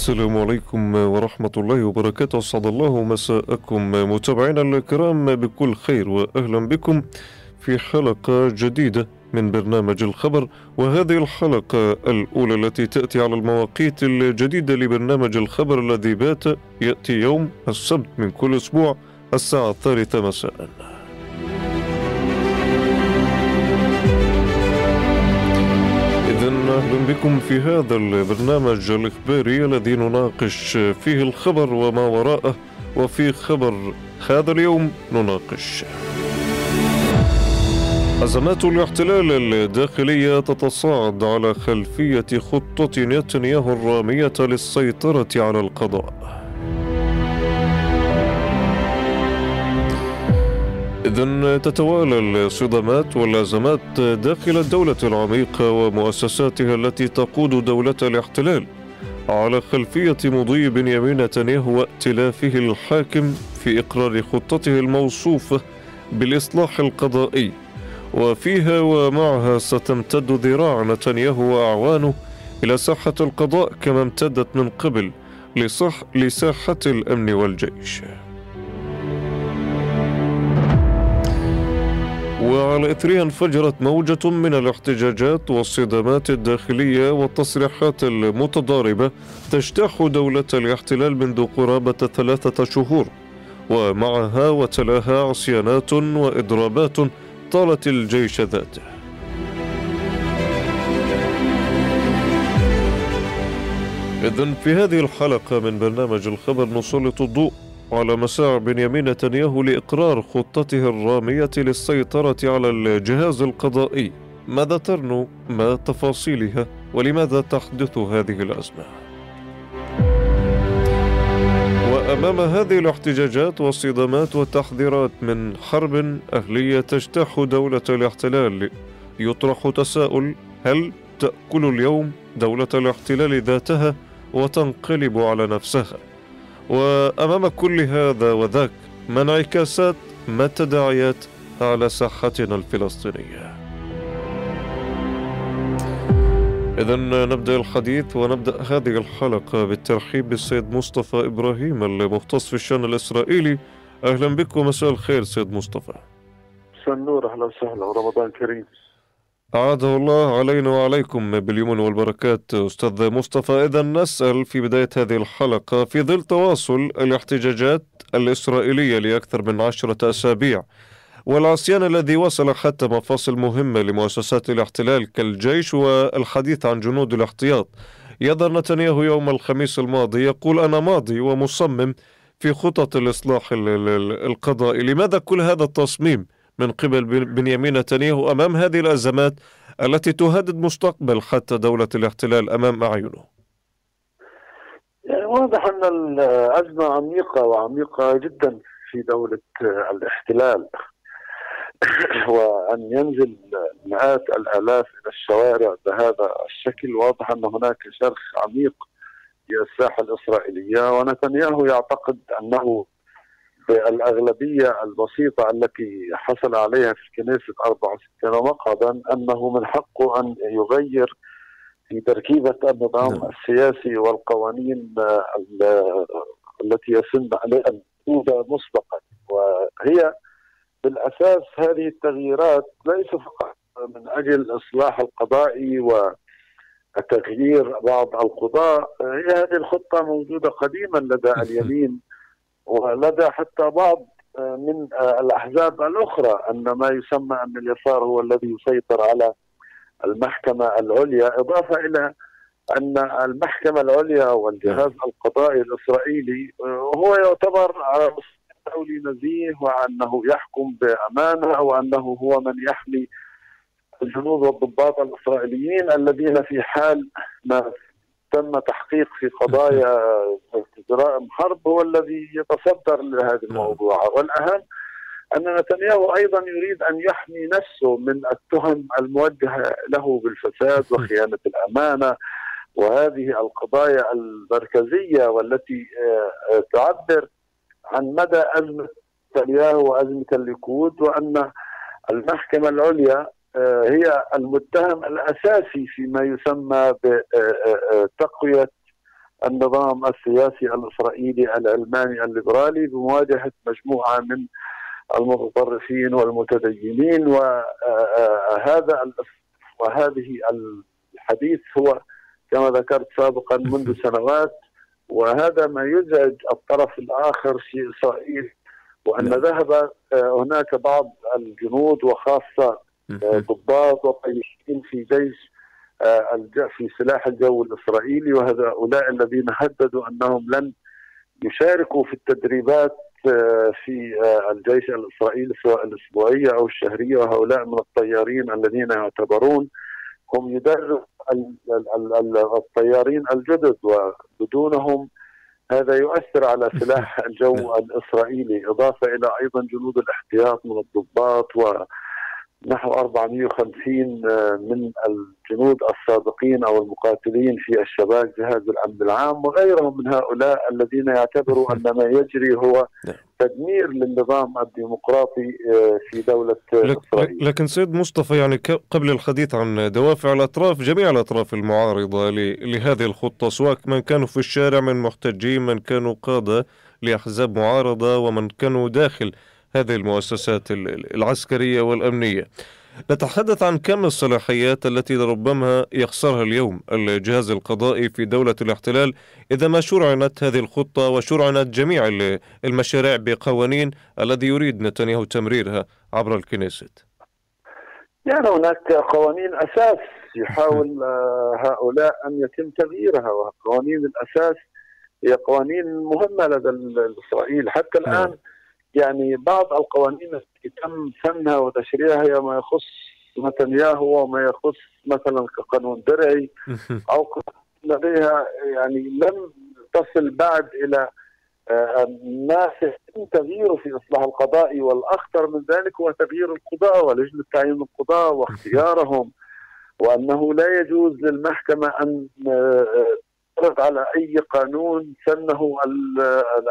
السلام عليكم ورحمة الله وبركاته. أسعد الله مساءكم متابعينا الكرام بكل خير وأهلا بكم في حلقة جديدة من برنامج الخبر. وهذه الحلقة الأولى التي تأتي على المواقيت الجديدة لبرنامج الخبر الذي بات يأتي يوم السبت من كل أسبوع الساعة الثالثة مساءً. بكم في هذا البرنامج الإخباري الذي نناقش فيه الخبر وما وراءه وفي خبر هذا اليوم نناقش. أزمات الاحتلال الداخلية تتصاعد على خلفية خطة نتنياهو الرامية للسيطرة على القضاء. إذا تتوالى الصدمات والأزمات داخل الدولة العميقة ومؤسساتها التي تقود دولة الاحتلال على خلفية مضي بنيامين نتنياهو وائتلافه الحاكم في إقرار خطته الموصوفة بالإصلاح القضائي. وفيها ومعها ستمتد ذراع نتنياهو وأعوانه إلى ساحة القضاء كما امتدت من قبل لصح لساحة الأمن والجيش. وعلى إثرها انفجرت موجة من الاحتجاجات والصدامات الداخلية والتصريحات المتضاربة تجتاح دولة الاحتلال منذ قرابة ثلاثة شهور. ومعها وتلاها عصيانات وإضرابات طالت الجيش ذاته. إذن في هذه الحلقة من برنامج الخبر نسلط الضوء. على مساع بنيامين نتنياهو لإقرار خطته الرامية للسيطرة على الجهاز القضائي. ماذا ترنو؟ ما تفاصيلها؟ ولماذا تحدث هذه الأزمة؟ وأمام هذه الاحتجاجات والصدامات والتحذيرات من حرب أهلية تجتاح دولة الاحتلال يطرح تساؤل هل تأكل اليوم دولة الاحتلال ذاتها وتنقلب على نفسها؟ وأمام كل هذا وذاك ما انعكاسات ما التداعيات على ساحتنا الفلسطينية. إذا نبدأ الحديث ونبدأ هذه الحلقة بالترحيب بالسيد مصطفى إبراهيم المختص في الشأن الإسرائيلي. أهلا بكم مساء الخير سيد مصطفى. مساء النور أهلا وسهلا ورمضان كريم. أعاده الله علينا وعليكم باليمن والبركات أستاذ مصطفى إذا نسأل في بداية هذه الحلقة في ظل تواصل الاحتجاجات الإسرائيلية لأكثر من عشرة أسابيع والعصيان الذي وصل حتى مفاصل مهمة لمؤسسات الاحتلال كالجيش والحديث عن جنود الاحتياط يظهر نتنياهو يوم الخميس الماضي يقول أنا ماضي ومصمم في خطط الإصلاح القضائي لماذا كل هذا التصميم؟ من قبل بنيامين نتنياهو أمام هذه الأزمات التي تهدد مستقبل حتى دولة الاحتلال أمام أعينه. يعني واضح أن الأزمة عميقة وعميقة جدا في دولة الاحتلال. وأن ينزل مئات الآلاف إلى الشوارع بهذا الشكل واضح أن هناك شرخ عميق في الساحة الإسرائيلية. ونتنياهو يعتقد أنه بالأغلبية البسيطة التي حصل عليها في كنيسة 64 مقعدا أنه من حقه أن يغير في تركيبة النظام نعم. السياسي والقوانين التي يسن عليها الوجود مسبقا وهي بالأساس هذه التغييرات ليس فقط من أجل الإصلاح القضائي وتغيير بعض القضاء هي هذه الخطة موجودة قديما لدى اليمين ولدى حتى بعض آه، من آه، الأحزاب الأخرى أن ما يسمى أن اليسار هو الذي يسيطر على المحكمة العليا إضافة إلى أن المحكمة العليا والجهاز القضائي الإسرائيلي آه، هو يعتبر على دولي نزيه وأنه يحكم بأمانة وأنه هو من يحمي الجنود والضباط الإسرائيليين الذين في حال ما تم تحقيق في قضايا جرائم حرب هو الذي يتصدر لهذا الموضوع. والأهم أن نتنياهو أيضا يريد أن يحمي نفسه من التهم الموجهة له بالفساد وخيانة الأمانة. وهذه القضايا المركزية والتي آه، تعبر عن مدى أزمة نتنياهو وأزمة الليكود وأن المحكمة العليا آه، هي المتهم الأساسي فيما يسمى بتقويه النظام السياسي الإسرائيلي العلماني الليبرالي بمواجهة مجموعة من المتطرفين والمتدينين وهذا وهذه الحديث هو كما ذكرت سابقا منذ سنوات وهذا ما يزعج الطرف الآخر في إسرائيل وأن نعم. ذهب هناك بعض الجنود وخاصة ضباط وطيبين في جيش في سلاح الجو الإسرائيلي وهؤلاء الذين هددوا أنهم لن يشاركوا في التدريبات آه، في آه، الجيش الإسرائيلي سواء الأسبوعية أو الشهرية. وهؤلاء من الطيارين الذين يعتبرون هم يدرب الطيارين الجدد وبدونهم هذا يؤثر على سلاح الجو الإسرائيلي. إضافة إلى أيضا جنود الاحتياط من الضباط و نحو 450 آه، من الجنود السابقين أو المقاتلين في الشباب جهاز الأمن العام وغيرهم من هؤلاء الذين يعتبروا أن ما يجري هو نعم. تدمير للنظام الديمقراطي آه، في دولة إسرائيل. لكن سيد مصطفى يعني قبل الحديث عن دوافع الأطراف جميع الأطراف المعارضة لهذه الخطة سواء من كانوا في الشارع من محتجين من كانوا قادة لأحزاب معارضة ومن كانوا داخل هذه المؤسسات العسكرية والأمنية. نتحدث عن كم الصلاحيات التي ربما يخسرها اليوم الجهاز القضائي في دولة الاحتلال إذا ما شرعنت هذه الخطة وشرعنت جميع المشاريع بقوانين الذي يريد نتنياهو تمريرها عبر الكنيست؟ يعني هناك قوانين أساس يحاول آه، هؤلاء أن يتم تغييرها وقوانين الأساس هي قوانين مهمة لدى إسرائيل. حتى الآن نعم. يعني بعض القوانين التي تم فنها وتشريعها هي ما يخص نتنياهو وما يخص مثلا كقانون درعي أو لديها يعني لم تصل بعد إلى الناس آه، يتم تغييره في إصلاح القضائي والأخطر من ذلك هو تغيير القضاء ولجنة تعيين القضاء واختيارهم وأنه لا يجوز للمحكمة أن تعترض على أي قانون سنه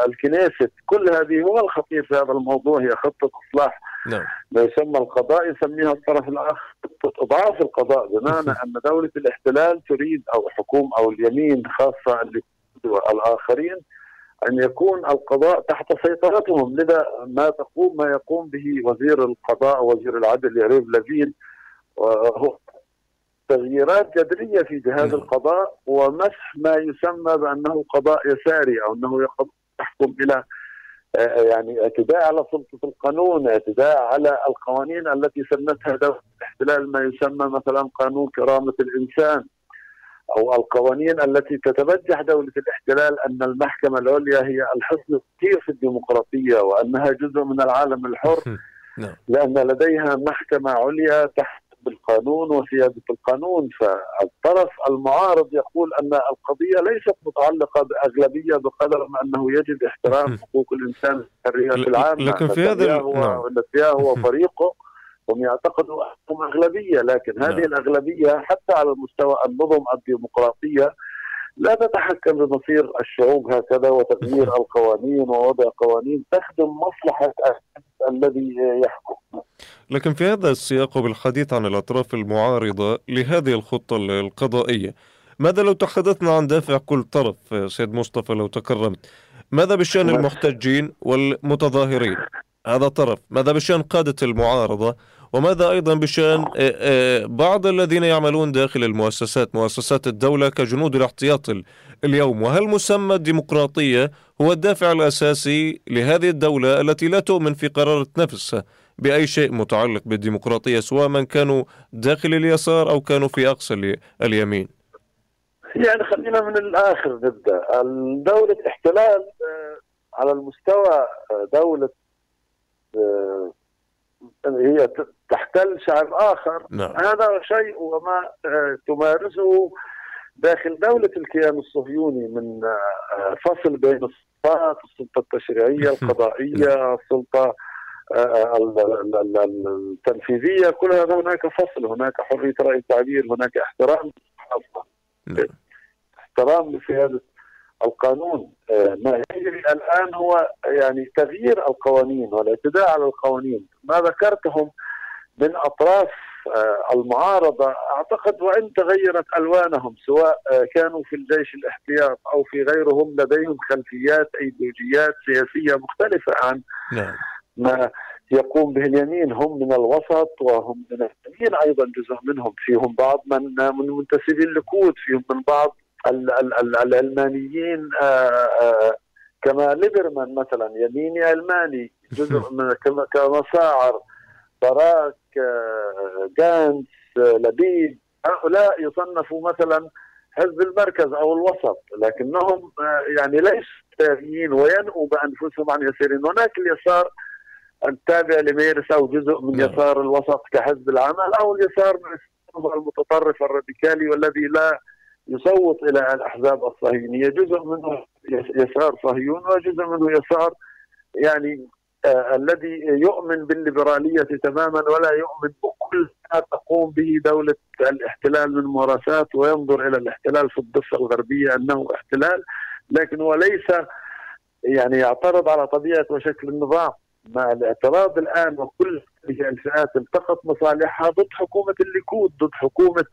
الكنيست كل هذه هو الخطير في هذا الموضوع هي خطة إصلاح. نعم. ما يسمى القضاء يسميها الطرف الآخر خطة إضعاف القضاء. بمعنى أن دولة الاحتلال تريد أو حكومه أو اليمين خاصة الآخرين أن يكون القضاء تحت سيطرتهم. لذا ما تقوم ما يقوم به وزير القضاء وزير العدل يريف لافين وهو تغييرات جذرية في جهاز نعم. القضاء ومسح ما يسمى بأنه قضاء يساري أو أنه يحكم إلى آه، يعني اعتداء على سلطة القانون، اعتداء على القوانين التي سنتها دولة الاحتلال ما يسمى مثلا قانون كرامة الإنسان أو القوانين التي تتبجح دولة الاحتلال أن المحكمة العليا هي الحصن الكثير في الديمقراطية وأنها جزء من العالم الحر نعم. لأن لديها محكمة عليا تحت بالقانون وسيادة القانون. فالطرف المعارض يقول أن القضية ليست متعلقة بأغلبية بقدر ما أنه يجب احترام حقوق الإنسان والحريات العامة لكن في هذا نعم. وفريقه هم يعتقدوا أنهم أغلبية لكن هذه نعم. الأغلبية حتى على مستوى النظم الديمقراطية لا تتحكم بمصير الشعوب هكذا وتغيير القوانين ووضع قوانين تخدم مصلحة الذي يحكم. لكن في هذا السياق وبالحديث عن الأطراف المعارضة لهذه الخطة القضائية ماذا لو تحدثنا عن دافع كل طرف؟ سيد مصطفى لو تكرمت ماذا بشأن المحتجين والمتظاهرين؟ هذا طرف ماذا بشأن قادة المعارضة؟ وماذا أيضا بشأن آه، آه، بعض الذين يعملون داخل المؤسسات مؤسسات الدولة كجنود الاحتياط اليوم؟ وهل مسمى الديمقراطية هو الدافع الأساسي لهذه الدولة التي لا تؤمن في قرارة نفسها بأي شيء متعلق بالديمقراطية سواء من كانوا داخل اليسار أو كانوا في أقصى اليمين. يعني خلينا من الآخر نبدأ. دولة احتلال آه، على المستوى دولة هي تحتل شعب آخر. نعم. هذا شيء وما آه، تمارسه داخل دولة الكيان الصهيوني من آه، فصل بين السلطات السلطة التشريعية القضائية السلطة التنفيذية كل هذا هناك فصل هناك حرية رأي التعبير هناك احترام نعم. احترام لسيادة القانون آه، ما يجري الآن هو يعني تغيير القوانين والاعتداء على القوانين ما ذكرتهم من أطراف آه، المعارضة أعتقد وإن تغيرت ألوانهم سواء آه، كانوا في الجيش الاحتياط أو في غيرهم لديهم خلفيات أيديولوجيات سياسية مختلفة عن نعم. ما يقوم به اليمين هم من الوسط وهم من اليمين أيضا جزء منهم. فيهم بعض من من منتسبي الليكود فيهم من بعض العلمانيين آه، كما ليبرمان مثلا يميني علماني جزء من كمساعر باراك جانس لبيد هؤلاء يصنفوا مثلا حزب المركز أو الوسط لكنهم آه، يعني ليسوا ساريين وينؤوا بأنفسهم عن يسارين هناك اليسار التابع لميرس أو جزء من نعم. يسار الوسط كحزب العمل أو اليسار المتطرف الراديكالي والذي لا يصوت إلى الأحزاب الصهيونية جزء منه يسار صهيون وجزء منه يسار يعني آه الذي يؤمن بالليبرالية تماما ولا يؤمن بكل ما تقوم به دولة الاحتلال من ممارسات وينظر إلى الاحتلال في الضفة الغربية أنه احتلال لكن هو ليس يعني يعترض على طبيعة وشكل النظام مع الاعتراض الآن وكل هذه الفئات التقط مصالحها ضد حكومة الليكود ضد حكومة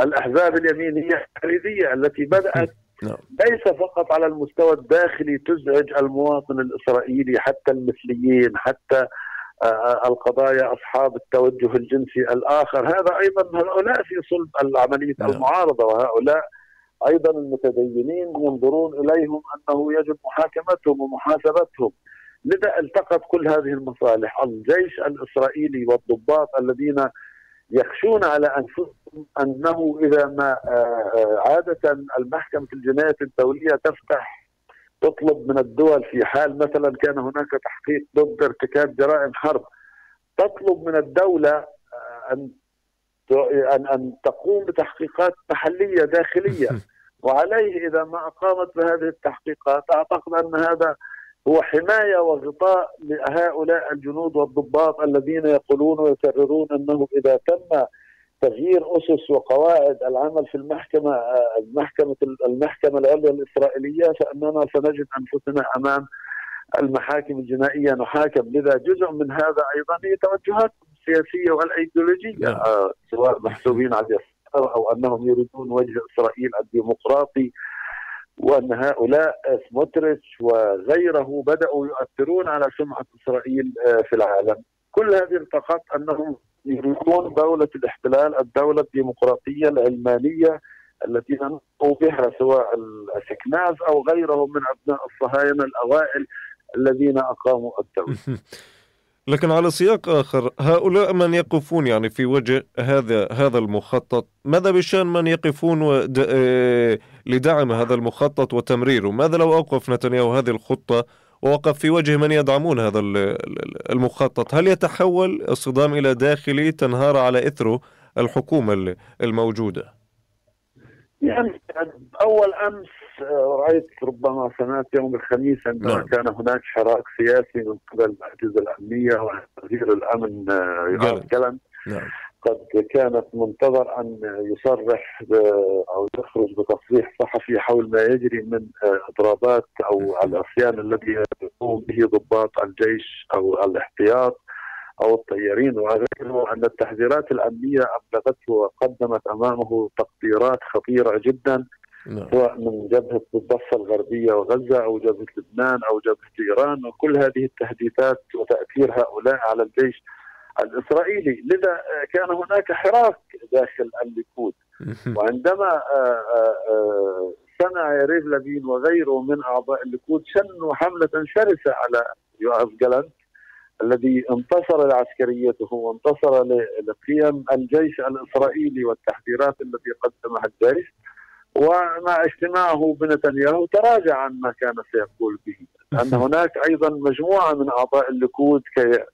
الأحزاب اليمينية الحريدية التي بدأت نعم. ليس فقط على المستوى الداخلي تزعج المواطن الإسرائيلي حتى المثليين حتى آه، القضايا أصحاب التوجه الجنسي الآخر هذا أيضا هؤلاء في صلب عمليه نعم. المعارضة وهؤلاء أيضا المتدينين ينظرون إليهم أنه يجب محاكمتهم ومحاسبتهم لذا التقت كل هذه المصالح الجيش الإسرائيلي والضباط الذين يخشون على أنفسهم أنه إذا ما آه، آه، عادة المحكمة الجنايات الدولية تفتح تطلب من الدول في حال مثلا كان هناك تحقيق ضد ارتكاب جرائم حرب تطلب من الدولة آه، أن أن أن تقوم بتحقيقات محلية داخلية. وعليه إذا ما أقامت بهذه التحقيقات أعتقد أن هذا هو حماية وغطاء لهؤلاء الجنود والضباط الذين يقولون ويكررون أنه إذا تم تغيير أسس وقواعد العمل في المحكمة المحكمة المحكمة العليا الإسرائيلية فإننا سنجد أنفسنا أمام المحاكم الجنائية. نحاكم. لذا جزء من هذا أيضا هي توجهات السياسيه والأيديولوجية نعم. آه سواء محسوبين على اليسار أو أنهم يريدون وجه إسرائيل الديمقراطي. وأن هؤلاء سموتريتش وغيره بدأوا يؤثرون على سمعة إسرائيل آه، في العالم. كل هذه التقط أنهم يريدون دولة الاحتلال الدولة الديمقراطية العلمانية التي ننطق بها سواء السكناز أو غيرهم من أبناء الصهاينة الأوائل الذين أقاموا الدولة. لكن على سياق آخر هؤلاء من يقفون يعني في وجه هذا هذا المخطط؟ ماذا بشأن من يقفون آه، لدعم هذا المخطط وتمريره؟ ماذا لو أوقف نتنياهو هذه الخطة ووقف في وجه من يدعمون هذا المخطط؟ هل يتحول الصدام إلى داخلي تنهار على إثره الحكومة الموجودة؟ يعني أول أمس رأيت ربما سمعت يوم الخميس عندما نعم. كان هناك حراك سياسي من قبل الأجهزة الأمنية ووزير الأمن يوآب جلن نعم. قد كانت منتظر أن يصرح أو يخرج بتصريح صحفي حول ما يجري من إضرابات أو العصيان الذي يقوم به ضباط الجيش أو الاحتياط أو الطيارين وغيره أن التحذيرات الأمنية أبلغته وقدمت أمامه تقديرات خطيرة جدا نعم. سواء من جبهة الضفة الغربية وغزة أو جبهة لبنان أو جبهة إيران وكل هذه التهديدات وتاثير هؤلاء على الجيش الإسرائيلي. لذا آه، كان هناك حراك داخل الليكود. وعندما آه، آه، سمع يريف لبين وغيره من أعضاء الليكود شنوا حملة شرسة على يوآف جالنت الذي انتصر لعسكريته وانتصر لقيم الجيش الإسرائيلي والتحذيرات التي قدمها الجيش. ومع اجتماعه بنتنياهو تراجع عن ما كان سيقول به. لأن هناك أيضا مجموعة من أعضاء الليكود كي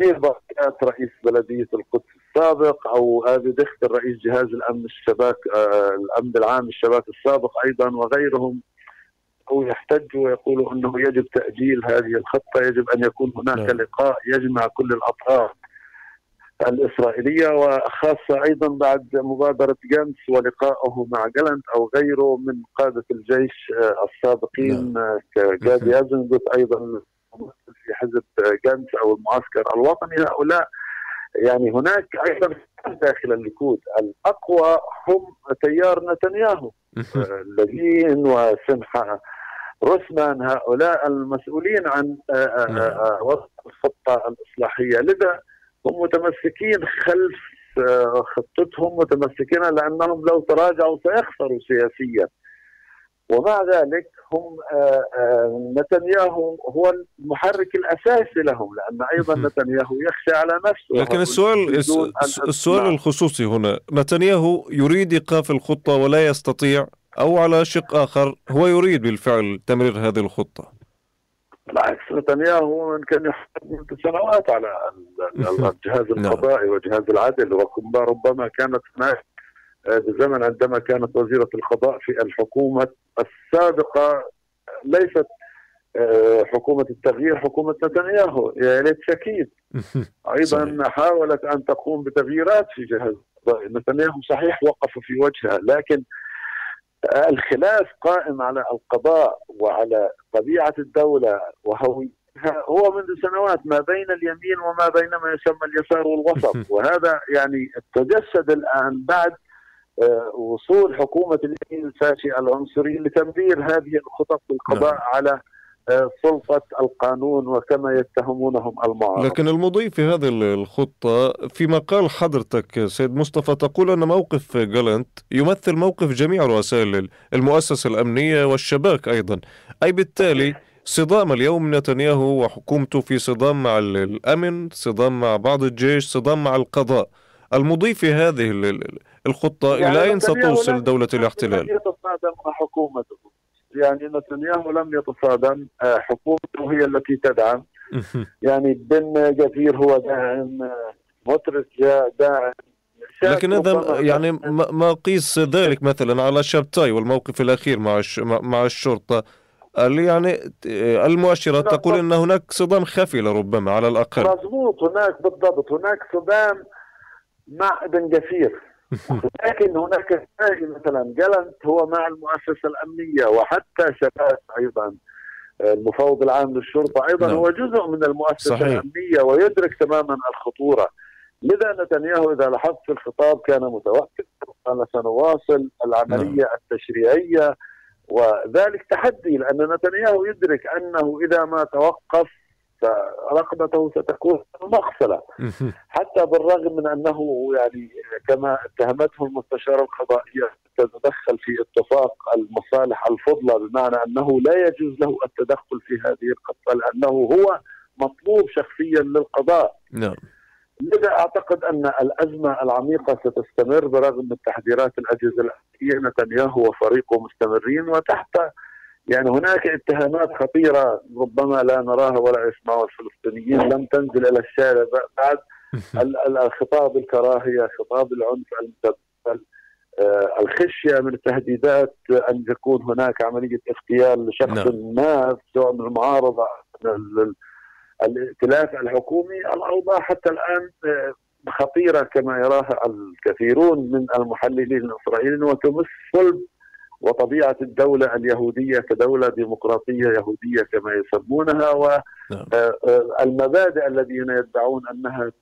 بركات رئيس بلدية القدس السابق أو ابي دختر رئيس جهاز الأمن الشباك آه، الأمن العام الشباك السابق أيضا وغيرهم أو يحتجوا ويقولوا أنه يجب تأجيل هذه الخطة يجب أن يكون هناك نعم. لقاء يجمع كل الأطراف الإسرائيلية وخاصة أيضا بعد مبادرة جانس ولقائه مع جالنت أو غيره من قادة الجيش آه، السابقين آه، كجادي أزنجوت أيضا في حزب جانس أو المعسكر الوطني. هؤلاء يعني هناك أيضا داخل الليكود. الأقوى هم تيار نتنياهو آه، لذين وسمحة رسمان هؤلاء المسؤولين عن آه، آه، نعم. آه، وضع الخطة الإصلاحية لذا هم متمسكين خلف خطتهم متمسكين لأنهم لو تراجعوا سيخسروا سياسيا ومع ذلك هم نتنياهو هو المحرك الأساسي لهم لأن أيضا مهم. نتنياهو يخشى على نفسه لكن السؤال السؤال نعم. الخصوصي هنا نتنياهو يريد إيقاف الخطة ولا يستطيع أو على شق آخر هو يريد بالفعل تمرير هذه الخطة. بالعكس نتنياهو من كان يحكم منذ سنوات على ال- ال- الجهاز نعم. القضائي وجهاز العدل. وربما كانت هناك آه، بزمن عندما كانت وزيرة القضاء في الحكومة السابقة ليست آه، حكومة التغيير حكومة نتنياهو يا ليت شكيد أيضا حاولت أن تقوم بتغييرات في جهاز نتنياهو صحيح وقف في وجهها لكن آه، الخلاف قائم على القضاء وعلى طبيعة الدولة وهويتها هو منذ سنوات ما بين اليمين وما بين ما يسمى اليسار والوسط وهذا يعني تجسد الآن بعد آه، وصول حكومة اليمين الفاشي العنصري لتمرير هذه الخطط بالقضاء نعم. على آه، سلطة القانون وكما يتهمونهم المعارضه لكن المضي في هذه الخطة في مقال حضرتك سيد مصطفى تقول أن موقف جالنت يمثل موقف جميع رؤساء المؤسسة الأمنية والشباك أيضا. أي بالتالي صدام اليوم نتنياهو وحكومته في صدام مع ال- الأمن صدام مع بعض الجيش صدام مع القضاء. المضي في هذه ال- ال- الخطة يعني إلى أين ستوصل دولة الاحتلال. يتصادم مع حكومته. يعني نتنياهو لم يتصادم آه، حكومته هي التي تدعم. يعني بن جفير هو داعم آه، مطرس جاء داعم. لكن هذا يعني ما قيس ذلك مثلا على شابتاي والموقف الأخير مع مع الشرطة. اللي يعني المؤشرات لا، تقول أن هناك صدام خفي لربما على الأقل. مضبوط هناك بالضبط. هناك صدام مع ابن جفير لكن هناك مثلا جلنت هو مع المؤسسة الأمنية وحتى شباب أيضا المفوض العام للشرطة أيضا نعم. هو جزء من المؤسسة صحيح. الأمنية ويدرك تماما الخطورة لذا نتنياهو إذا لاحظت في الخطاب كان متوقف قال سنواصل العملية التشريعية وذلك تحدي لأن نتنياهو يدرك أنه إذا ما توقف فرقبته ستكون مغسلة. حتى بالرغم من أنه يعني كما اتهمته المستشاره القضائيه تتدخل في اتفاق المصالح الفضلى بمعنى أنه لا يجوز له التدخل في هذه القصة لأنه هو مطلوب شخصيا للقضاء. نعم. لذا أعتقد أن الأزمة العميقة ستستمر برغم من تحذيرات الأجهزة الأمنية. نتنياهو وفريقه مستمرين وتحت يعني هناك اتهامات خطيرة ربما لا نراها ولا يسمعها الفلسطينيين لم تنزل إلى الشارع. بعد ال- ال- الخطاب الكراهية خطاب العنف المتبادل آه، الخشية من التهديدات أن يكون هناك عملية اغتيال لشخص نعم. ما سواء من المعارضة من ال- ال- الائتلاف الحكومي. الأوضاع حتى الآن آه، خطيرة كما يراها الكثيرون من المحللين الإسرائيليين وتمس صلب وطبيعة الدولة اليهودية كدولة ديمقراطية يهودية كما يسمونها نعم. والمبادئ الذين يدعون أنها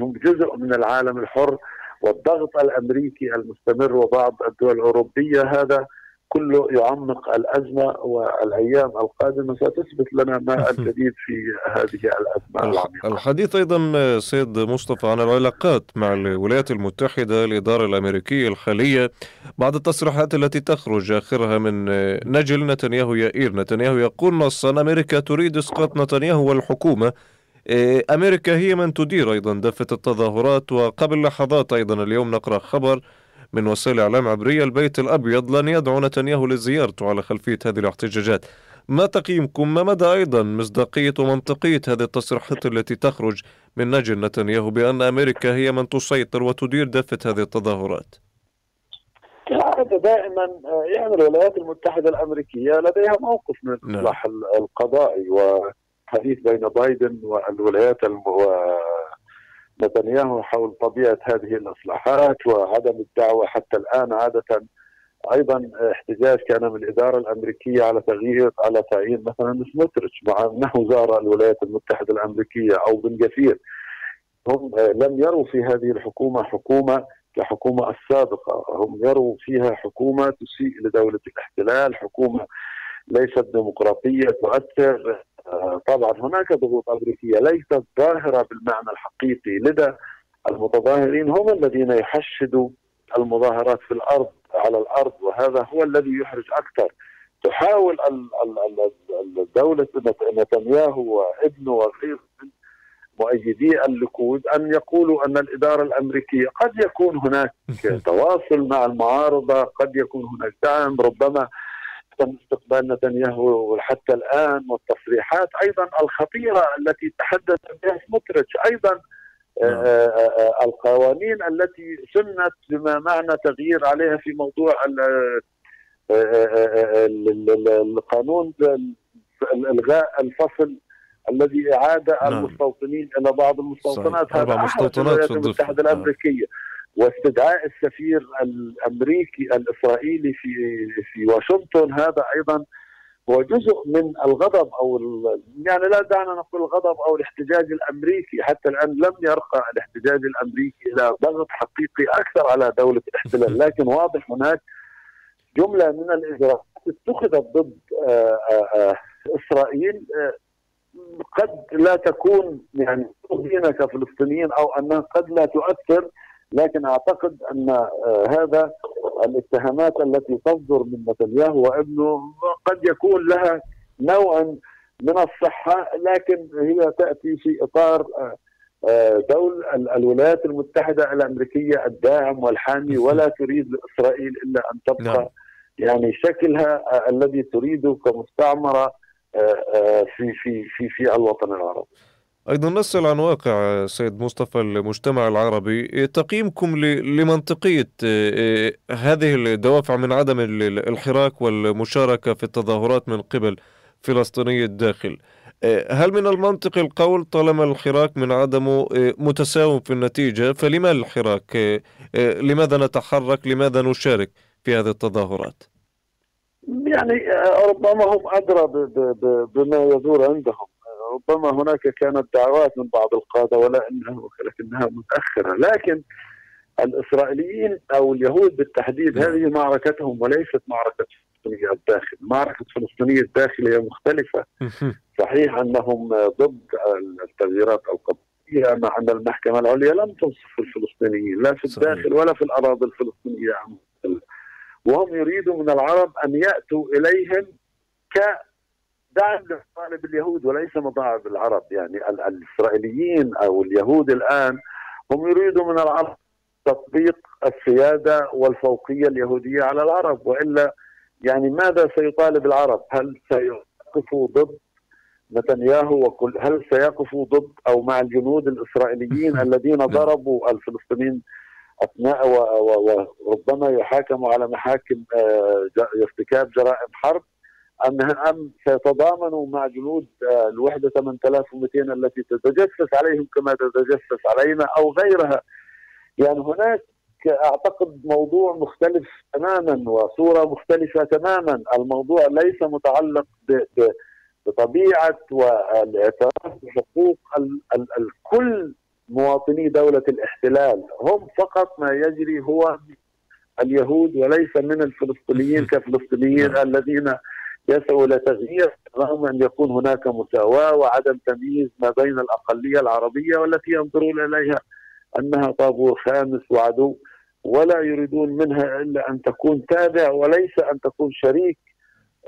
هم جزء من العالم الحر والضغط الأمريكي المستمر وبعض الدول الأوروبية هذا كله يعمق الأزمة والأيام القادمة ستثبت لنا ما الجديد في هذه الأزمة الح- العميقة. الحديث أيضا سيد مصطفى عن العلاقات مع الولايات المتحدة الإدارة الأمريكية الحالية بعد التصريحات التي تخرج آخرها من نجل نتنياهو يائير نتنياهو يقول نصا أمريكا تريد إسقاط نتنياهو والحكومة إيه، أمريكا هي من تدير أيضا دفة التظاهرات وقبل لحظات أيضا اليوم نقرأ خبر من وسائل إعلام عبرية البيت الأبيض لن يدعو نتنياهو لزيارته على خلفية هذه الاحتجاجات. ما تقييمكم؟ ما مدى أيضا مصداقية ومنطقية هذه التصريحات التي تخرج من نجل نتنياهو بأن أمريكا هي من تسيطر وتدير دفة هذه التظاهرات؟ كالعادة دائما يعني الولايات المتحدة الأمريكية لديها موقف من نعم. الإصلاح القضائي وحديث بين بايدن والولايات الم... ونتنياهو حول طبيعة هذه الإصلاحات وعدم الدعوة حتى الآن عادة. أيضا احتجاج كان من الإدارة الأمريكية على تغيير على تعيين مثلا سموتريتش مع انه زار الولايات المتحدة الأمريكية أو بن جفير. هم لم يروا في هذه الحكومة حكومة كحكومة السابقة. هم يروا فيها حكومة تسيء لدولة الاحتلال حكومة ليست ديمقراطية تؤثر. طبعا هناك ضغوط أمريكية ليست ظاهرة بالمعنى الحقيقي. لدى المتظاهرين هم الذين يحشدوا المظاهرات في الأرض على الأرض وهذا هو الذي يحرج أكثر. تحاول الدولة نتنياهو وابنه وغيره من مؤيدي الليكود أن يقولوا أن الإدارة الأمريكية قد يكون هناك تواصل مع المعارضة، قد يكون هناك دعم ربما تم استقبال نتنياهو حتى الآن والتصريحات أيضا الخطيرة التي تحدث بها سموتريتش أيضا نعم. آه، آه، آه، القوانين التي سنت بما معنى تغيير عليها في موضوع القانون الغاء الفصل الذي اعاد نعم. المستوطنين إلى بعض المستوطنات. هذا مستوطنات الولايات المتحدة الأمريكية. واستدعاء السفير الأمريكي الإسرائيلي في في واشنطن هذا أيضا هو جزء من الغضب أو يعني لا دعنا نقول الغضب أو الاحتجاج الأمريكي حتى الآن لم يرقى الاحتجاج الأمريكي إلى ضغط حقيقي أكثر على دولة الاحتلال. لكن واضح هناك جملة من الإجراءات اتخذت ضد آه، آه، آه، إسرائيل قد لا تكون يعني تؤذينا كفلسطينيين أو أنها قد لا تؤثر لكن أعتقد أن هذا الاتهامات التي تصدر من نتنياهو وابنه قد يكون لها نوع من الصحة لكن هي تأتي في إطار آه، دول الولايات المتحدة الأمريكية الداعم والحامي ولا تريد لإسرائيل إلا أن تبقى نعم. يعني شكلها آه، الذي تريده كمستعمرة آه، في في في في الوطن العربي أيضا نسأل عن واقع سيد مصطفى المجتمع العربي تقييمكم لمنطقية آه، هذه الدوافع من عدم الحراك والمشاركة في التظاهرات من قبل فلسطيني الداخل. آه، هل من المنطق القول طالما الحراك من عدمه آه، متساوم في النتيجة فلما الحراك لماذا نتحرك لماذا نشارك في هذه التظاهرات؟ يعني ربما هم أدرى بما يدور عندهم. ربما هناك كانت دعوات من بعض القادة ولا انها ولكنها متأخرة. لكن الإسرائيليين أو اليهود بالتحديد نعم. هذه معركتهم وليست معركة فلسطينية الداخل، معركة فلسطينية الداخل هي مختلفه صحيح أنهم ضد التغييرات القضائية مع أن المحكمة العليا لم تنصف الفلسطينيين لا في الداخل ولا في الأراضي الفلسطينية وهم يريدوا من العرب أن يأتوا إليهم ك دعم لمطالب اليهود وليس مطالب العرب يعني الإسرائيليين أو اليهود الآن هم يريدوا من العرب تطبيق السيادة والفوقية اليهودية على العرب. وإلا يعني ماذا سيطالب العرب؟ هل سيقفوا ضد نتنياهو وكل هل سيقفوا ضد أو مع الجنود الإسرائيليين الذين ضربوا الفلسطينيين أثناء وربما يحاكموا على محاكم آه، ارتكاب جرائم حرب؟ انها ام سيتضامنوا مع جنود آه، الوحدة 8200 التي تتجسس عليهم كما تتجسس علينا أو غيرها. يعني هناك أعتقد موضوع مختلف تماما وصورة مختلفة تماما. الموضوع ليس متعلق بطبيعة والاعتراف بحقوق كل مواطني دولة الاحتلال. هم فقط ما يجري هو اليهود وليس من الفلسطينيين كفلسطينيين نعم. الذين يسعوا إلى تغيير رغم أن يكون هناك مساواة وعدم تمييز ما بين الأقلية العربية والتي ينظرون إليها أنها طابور خامس وعدو ولا يريدون منها إلا أن تكون تابع وليس أن تكون شريك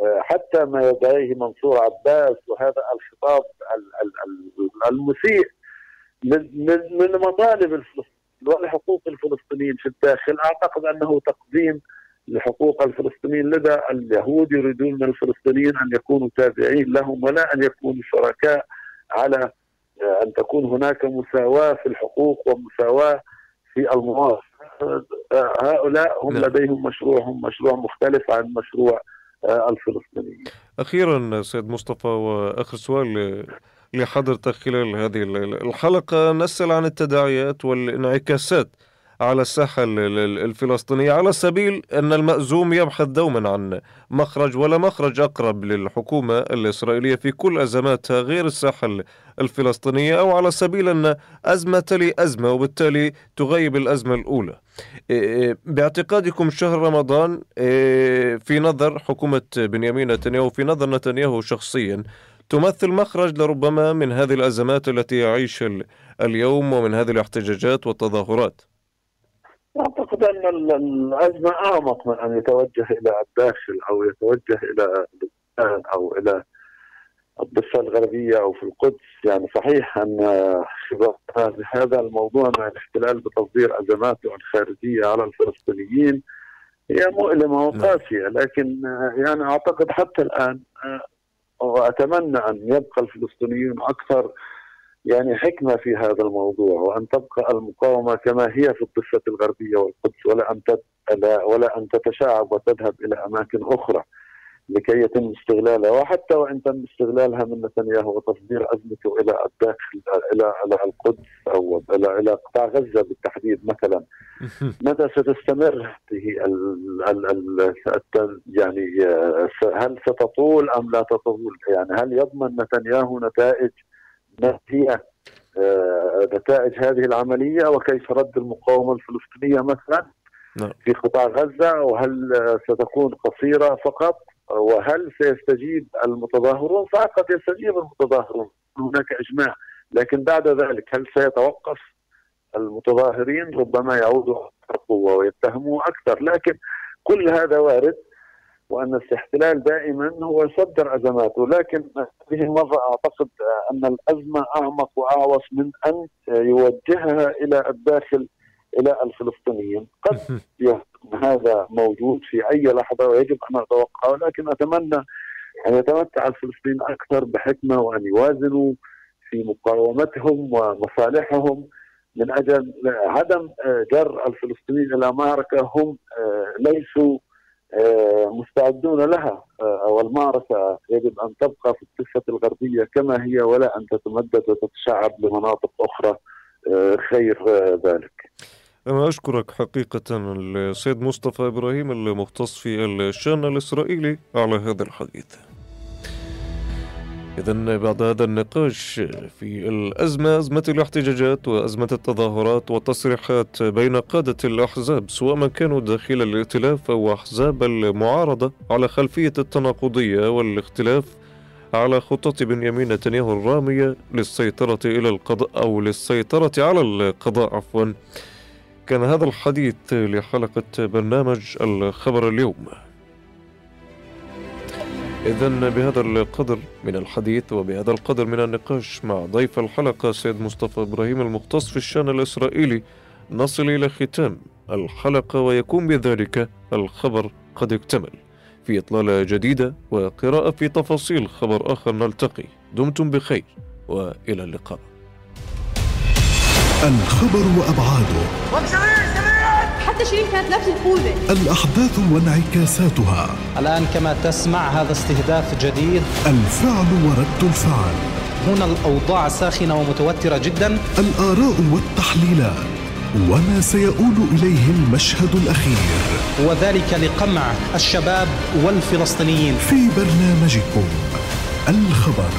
آه، حتى ما يدعيه منصور عباس وهذا الخطاب المسيء من مطالب ولحقوق الفلسطينيين في الداخل. أعتقد أنه تقديم لحقوق الفلسطينيين لدى اليهود يريدون من الفلسطينيين أن يكونوا تابعين لهم ولا أن يكونوا شركاء على أن تكون هناك مساواة في الحقوق ومساواة في المواطن. هؤلاء هم نعم. لديهم مشروعهم مشروع مختلف عن مشروع آه، الفلسطينيين. أخيرا سيد مصطفى وآخر سؤال لحضرتك خلال هذه الحلقة. نسأل عن التداعيات والانعكاسات على الساحة الفلسطينية على سبيل أن المأزوم يبحث دوما عن مخرج ولا مخرج أقرب للحكومة الإسرائيلية في كل أزماتها غير الساحة الفلسطينية أو على سبيل أن أزمة تلي أزمة وبالتالي تغيب الأزمة الأولى. باعتقادكم شهر رمضان في نظر حكومة بنيامين نتنياهو في نظر نتنياهو شخصيا تمثل مخرج لربما من هذه الأزمات التي يعيش اليوم ومن هذه الاحتجاجات والتظاهرات. أعتقد أن الازمه أعمق من أن يتوجه إلى الداخل أو يتوجه إلى لبنان أو إلى الضفة الغربية أو في القدس. يعني صحيح أن هذا الموضوع مع الاحتلال بتصدير ازماته الخارجيه على الفلسطينيين هي مؤلمة وقاسية. لكن يعني أعتقد حتى الآن واتمنى أن يبقى الفلسطينيون أكثر يعني حكمة في هذا الموضوع وأن تبقى المقاومة كما هي في الضفة الغربية والقدس ولا أن ولا أن تتشعب وتذهب إلى أماكن أخرى لكي يتم استغلالها. وحتى وإن تم استغلالها من نتنياهو وتصدير ازمته إلى الداخل إلى إلى القدس أو إلى إلى قطاع غزة بالتحديد مثلا. متى ستستمر هذه يعني هل ستطول أم لا تطول؟ يعني هل يضمن نتنياهو نتائج ما هي آه، نتائج هذه العملية وكيف رد المقاومة الفلسطينية مثلا نعم. في قطاع غزة وهل ستكون قصيرة فقط وهل سيستجيب المتظاهرون؟ فقد يستجيب المتظاهرون هناك إجماع. لكن بعد ذلك هل سيتوقف المتظاهرين؟ ربما يعودوا أكثر قوه ويتهموا أكثر. لكن كل هذا وارد. وأن الاحتلال دائما هو يصدر أزماته لكن هذه المره أعتقد أن الأزمة أعمق وأعوص من أن يوجهها إلى الداخل إلى الفلسطينيين. قد يكون هذا موجود في أي لحظة ويجب أن نتوقعه لكن أتمنى أن يتمتع الفلسطينيين أكثر بحكمة وأن يوازنوا في مقاومتهم ومصالحهم. من أجل عدم جر الفلسطينيين إلى معركه هم ليسوا مستعدون لها أو المعركة يجب أن تبقى في الضفه الغربية كما هي ولا أن تتمدد وتتشعب لمناطق أخرى خير ذلك. أنا أشكرك حقيقة السيد مصطفى إبراهيم المختص في الشأن الإسرائيلي على هذا الحديث. إذا بعد هذا النقاش في الأزمة أزمة الاحتجاجات وأزمة التظاهرات والتصريحات بين قادة الأحزاب سواء كانوا داخل الائتلاف أو أحزاب المعارضة على خلفية التناقضية والاختلاف على خطط بنيامين نتنياهو الرامية للسيطرة إلى القضاء أو للسيطرة على القضاء عفوا. كان هذا الحديث لحلقة برنامج الخبر اليوم. إذا بهذا القدر من الحديث وبهذا القدر من النقاش مع ضيف الحلقة سيد مصطفى إبراهيم المختص في الشأن الإسرائيلي نصل إلى ختام الحلقة ويكون بذلك الخبر قد اكتمل. في إطلالة جديدة وقراءة في تفاصيل خبر آخر نلتقي. دمتم بخير وإلى اللقاء. الخبر وأبعاده. حتى شيرين كانت لابسه الخوذه الأحداث وانعكاساتها. الآن كما تسمع هذا استهداف جديد. الفعل ورد الفعل. هنا الأوضاع ساخنة ومتوترة جدا. الآراء والتحليلات. وما سيؤول إليه المشهد الأخير. وذلك لقمع الشباب والفلسطينيين. في برنامجكم الخبر.